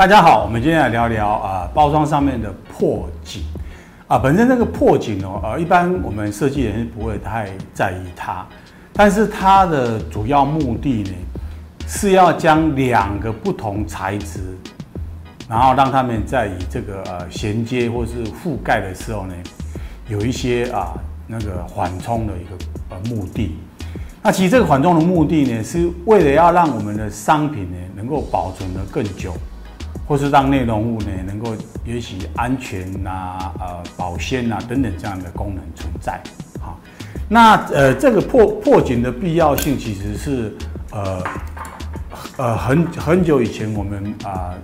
大家好，我们今天来聊聊啊，包装上面的破紧啊。本身这个破紧哦，呃，一般我们设计人是不会太在意它，但是它的主要目的呢，是要将两个不同材质，然后让它们在以这个呃衔接或是覆盖的时候呢，有一些啊那个缓冲的一个呃目的。那其实这个缓冲的目的呢，是为了要让我们的商品呢能够保存得更久。或是让内容物呢能够也许安全呐、呃保鲜呐等等这样的功能存在，好，那呃这个破破紧的必要性其实是呃呃很很久以前我们啊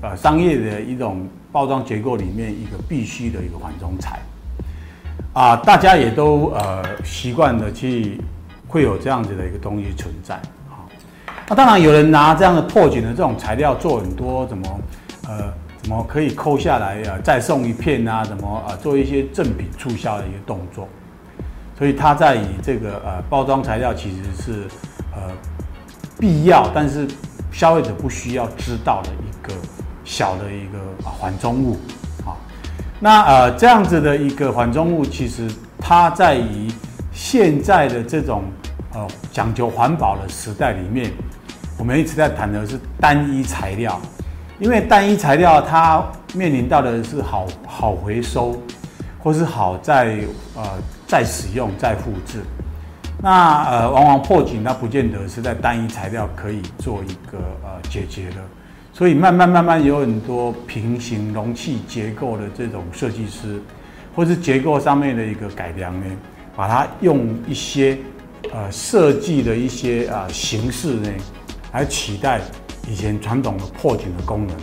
呃，呃商业的一种包装结构里面一个必须的一个缓冲材啊，大家也都呃习惯的去会有这样子的一个东西存在。那当然，有人拿这样的破紧的这种材料做很多怎么，呃，怎么可以抠下来啊，再送一片啊，怎么啊，做一些赠品促销的一个动作。所以它在以这个呃包装材料其实是呃必要，但是消费者不需要知道的一个小的一个啊缓冲物啊。那呃这样子的一个缓冲物，其实它在于现在的这种呃讲究环保的时代里面。我们一直在谈的是单一材料，因为单一材料它面临到的是好好回收，或是好再呃再使用再复制。那呃往往破紧它不见得是在单一材料可以做一个呃解决的，所以慢慢慢慢有很多平行容器结构的这种设计师，或是结构上面的一个改良呢，把它用一些呃设计的一些啊、呃、形式呢。来取代以前传统的破井的功能。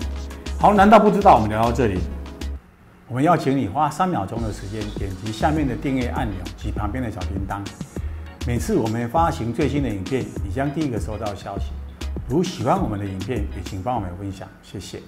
好，难道不知道？我们聊到这里，我们要请你花三秒钟的时间，点击下面的订阅按钮及旁边的小铃铛。每次我们发行最新的影片，你将第一个收到消息。如喜欢我们的影片，也请帮我们分享，谢谢。